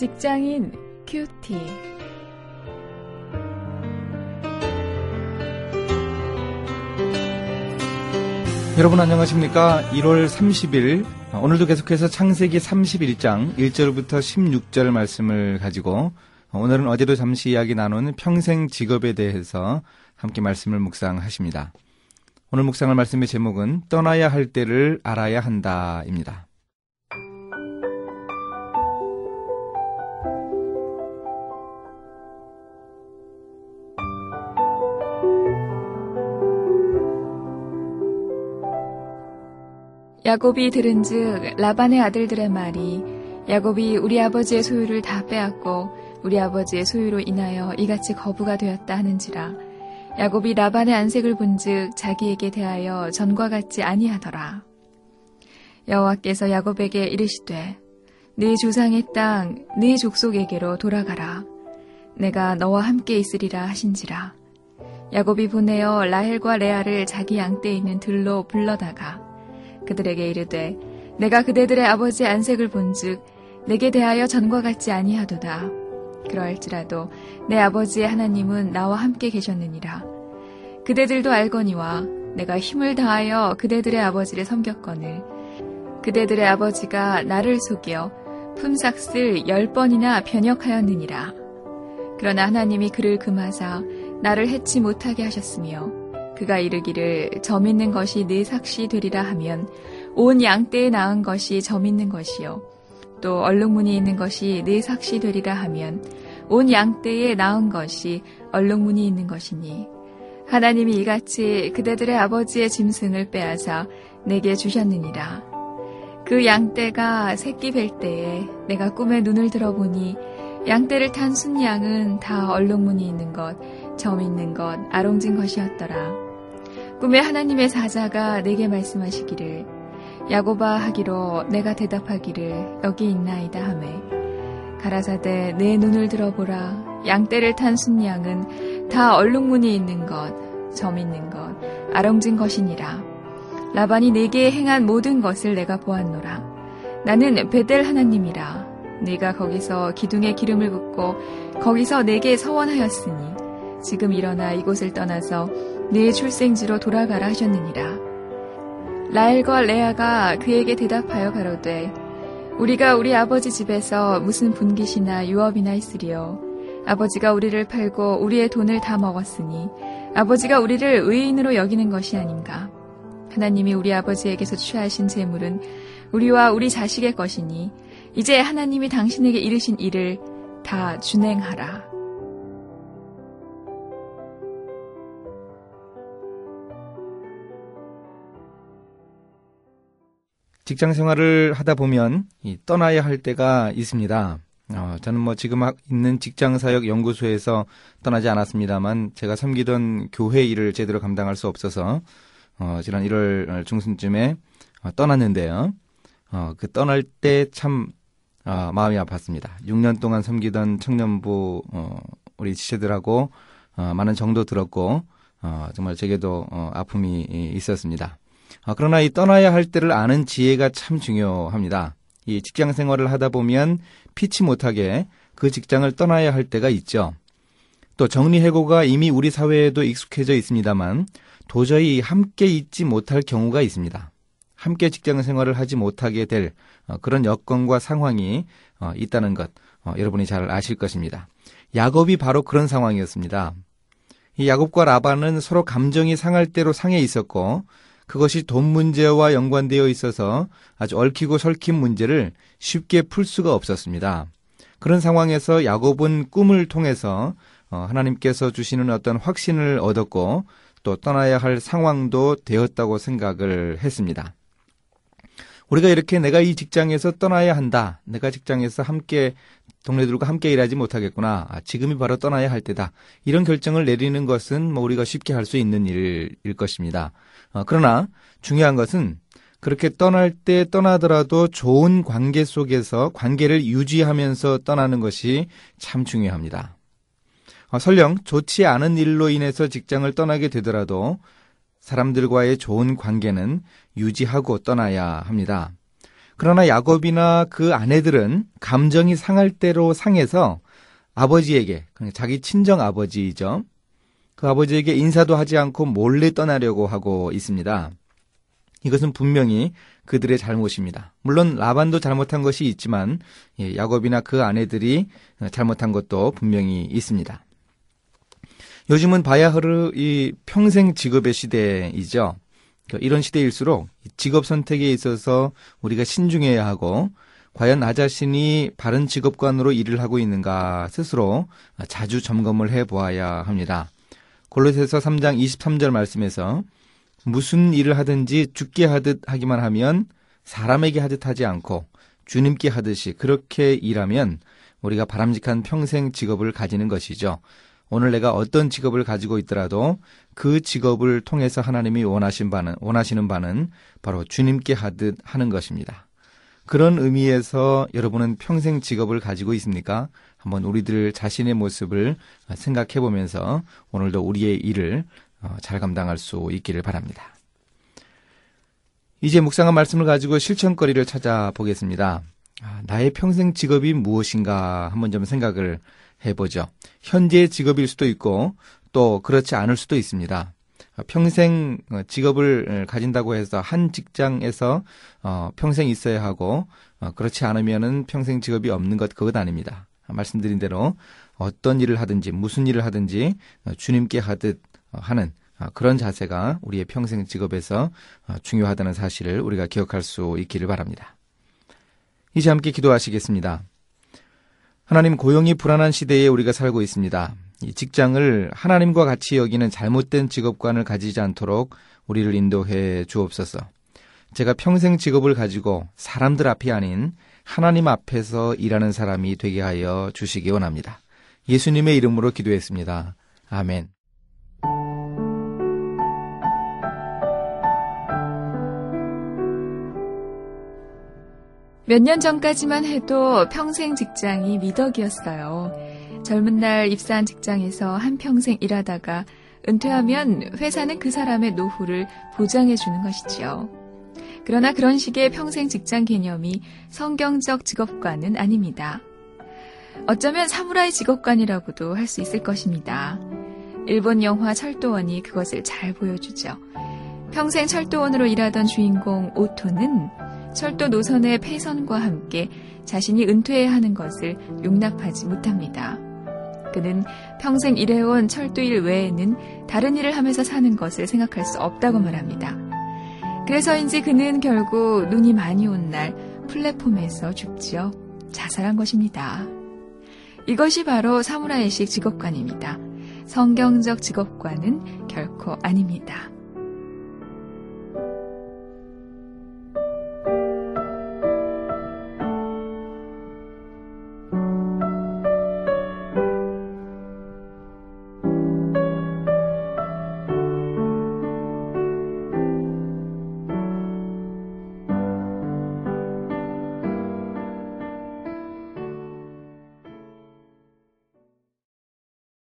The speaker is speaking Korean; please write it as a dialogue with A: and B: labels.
A: 직장인 큐티.
B: 여러분 안녕하십니까? 1월 30일 오늘도 계속해서 창세기 31장 1절부터 16절 말씀을 가지고 오늘은 어제도 잠시 이야기 나눈 평생 직업에 대해서 함께 말씀을 묵상하십니다. 오늘 묵상할 말씀의 제목은 떠나야 할 때를 알아야 한다입니다.
A: 야곱이 들은즉 라반의 아들들의 말이 야곱이 우리 아버지의 소유를 다 빼앗고 우리 아버지의 소유로 인하여 이같이 거부가 되었다 하는지라. 야곱이 라반의 안색을 본즉 자기에게 대하여 전과 같지 아니하더라. 여호와께서 야곱에게 이르시되 네 조상의 땅 네 족속에게로 돌아가라. 내가 너와 함께 있으리라 하신지라. 야곱이 보내어 라헬과 레아를 자기 양떼에 있는 들로 불러다가 그들에게 이르되 내가 그대들의 아버지의 안색을 본즉 내게 대하여 전과 같지 아니하도다. 그러할지라도 내 아버지의 하나님은 나와 함께 계셨느니라. 그대들도 알거니와 내가 힘을 다하여 그대들의 아버지를 섬겼거늘 그대들의 아버지가 나를 속여 품삯을 열 번이나 변역하였느니라. 그러나 하나님이 그를 금하사 나를 해치 못하게 하셨으며 그가 이르기를 점 있는 것이 네 삭시 되리라 하면 온 양떼에 낳은 것이 점 있는 것이요. 또 얼룩무늬 있는 것이 네 삭시 되리라 하면 온 양떼에 낳은 것이 얼룩무늬 있는 것이니. 하나님이 이같이 그대들의 아버지의 짐승을 빼앗아 내게 주셨느니라. 그 양떼가 새끼 뵐 때에 내가 꿈에 눈을 들어보니 양떼를 탄 순양은 다 얼룩무늬 있는 것, 점 있는 것, 아롱진 것이었더라. 꿈에 하나님의 사자가 내게 말씀하시기를 야고바 하기로 내가 대답하기를 여기 있나이다 하매 가라사대 내 눈을 들어보라. 양떼를 탄 순양은 다 얼룩무늬 있는 것, 점 있는 것, 아롱진 것이니라. 라반이 내게 행한 모든 것을 내가 보았노라. 나는 베델 하나님이라. 네가 거기서 기둥에 기름을 붓고 거기서 내게 서원하였으니 지금 일어나 이곳을 떠나서 네 출생지로 돌아가라 하셨느니라. 라엘과 레아가 그에게 대답하여 가로되 우리가 우리 아버지 집에서 무슨 분깃이나 유업이나 있으리요. 아버지가 우리를 팔고 우리의 돈을 다 먹었으니 아버지가 우리를 의인으로 여기는 것이 아닌가. 하나님이 우리 아버지에게서 취하신 재물은 우리와 우리 자식의 것이니 이제 하나님이 당신에게 이르신 일을 다 준행하라.
B: 직장 생활을 하다 보면 떠나야 할 때가 있습니다. 어, 저는 뭐 지금 있는 직장사역 연구소에서 떠나지 않았습니다만 제가 섬기던 교회 일을 제대로 감당할 수 없어서 어, 지난 1월 중순쯤에 어, 떠났는데요. 어, 그 떠날 때참 어, 마음이 아팠습니다. 6년 동안 섬기던 청년부 어, 우리 지체들하고 어, 많은 정도 들었고 어, 정말 제게도 어, 아픔이 있었습니다. 아, 그러나 이 떠나야 할 때를 아는 지혜가 참 중요합니다. 이 직장 생활을 하다 보면 피치 못하게 그 직장을 떠나야 할 때가 있죠. 또 정리해고가 이미 우리 사회에도 익숙해져 있습니다만 도저히 함께 있지 못할 경우가 있습니다. 함께 직장 생활을 하지 못하게 될 어, 그런 여건과 상황이 어, 있다는 것 어, 여러분이 잘 아실 것입니다. 야곱이 바로 그런 상황이었습니다. 이 야곱과 라반은 서로 감정이 상할 대로 상해 있었고 그것이 돈 문제와 연관되어 있어서 아주 얽히고 설킨 문제를 쉽게 풀 수가 없었습니다. 그런 상황에서 야곱은 꿈을 통해서 어, 하나님께서 주시는 어떤 확신을 얻었고 또 떠나야 할 상황도 되었다고 생각을 했습니다. 우리가 이렇게 내가 이 직장에서 떠나야 한다. 내가 직장에서 함께 동료들과 함께 일하지 못하겠구나. 아, 지금이 바로 떠나야 할 때다. 이런 결정을 내리는 것은 뭐 우리가 쉽게 할 수 있는 일일 것입니다. 어, 그러나 중요한 것은 그렇게 떠날 때 떠나더라도 좋은 관계 속에서 관계를 유지하면서 떠나는 것이 참 중요합니다. 어, 설령 좋지 않은 일로 인해서 직장을 떠나게 되더라도 사람들과의 좋은 관계는 유지하고 떠나야 합니다. 그러나 야곱이나 그 아내들은 감정이 상할 대로 상해서 아버지에게, 그러니까 자기 친정 아버지이죠. 그 아버지에게 인사도 하지 않고 몰래 떠나려고 하고 있습니다. 이것은 분명히 그들의 잘못입니다. 물론 라반도 잘못한 것이 있지만 예, 야곱이나 그 아내들이 잘못한 것도 분명히 있습니다. 요즘은 바야흐르 이 평생 직업의 시대이죠. 그러니까 이런 시대일수록 직업 선택에 있어서 우리가 신중해야 하고 과연 나 자신이 바른 직업관으로 일을 하고 있는가 스스로 자주 점검을 해 보아야 합니다. 골로새서 3장 23절 말씀에서 무슨 일을 하든지 죽게 하듯 하기만 하면 사람에게 하듯 하지 않고 주님께 하듯이 그렇게 일하면 우리가 바람직한 평생 직업을 가지는 것이죠. 오늘 내가 어떤 직업을 가지고 있더라도 그 직업을 통해서 하나님이 원하신 바는, 원하시는 바는 바로 주님께 하듯 하는 것입니다. 그런 의미에서 여러분은 평생 직업을 가지고 있습니까? 한번 우리들 자신의 모습을 생각해 보면서 오늘도 우리의 일을 어, 잘 감당할 수 있기를 바랍니다. 이제 묵상한 말씀을 가지고 실천거리를 찾아보겠습니다. 아, 나의 평생 직업이 무엇인가 한번 좀 생각을 해보죠. 현재의 직업일 수도 있고 또 그렇지 않을 수도 있습니다. 평생 직업을 가진다고 해서 한 직장에서 어, 평생 있어야 하고 어, 그렇지 않으면은 평생 직업이 없는 것 그것 아닙니다. 말씀드린 대로 어떤 일을 하든지 무슨 일을 하든지 주님께 하듯 하는 그런 자세가 우리의 평생 직업에서 중요하다는 사실을 우리가 기억할 수 있기를 바랍니다. 이제 함께 기도하시겠습니다. 하나님 고용이 불안한 시대에 우리가 살고 있습니다. 이 직장을 하나님과 같이 여기는 잘못된 직업관을 가지지 않도록 우리를 인도해 주옵소서. 제가 평생 직업을 가지고 사람들 앞이 아닌 하나님 앞에서 일하는 사람이 되게 하여 주시기 원합니다. 예수님의 이름으로 기도했습니다. 아멘.
A: 몇 년 전까지만 해도 평생 직장이 미덕이었어요. 젊은 날 입사한 직장에서 한평생 일하다가 은퇴하면 회사는 그 사람의 노후를 보장해 주는 것이지요. 그러나 그런 식의 평생 직장 개념이 성경적 직업관은 아닙니다. 어쩌면 사무라이 직업관이라고도 할 수 있을 것입니다. 일본 영화 철도원이 그것을 잘 보여주죠. 평생 철도원으로 일하던 주인공 오토는 철도 노선의 폐선과 함께 자신이 은퇴해야 하는 것을 용납하지 못합니다. 그는 평생 일해온 철도 일 외에는 다른 일을 하면서 사는 것을 생각할 수 없다고 말합니다. 그래서인지 그는 결국 눈이 많이 온 날 플랫폼에서 죽지요. 자살한 것입니다. 이것이 바로 사무라이식 직업관입니다. 성경적 직업관은 결코 아닙니다.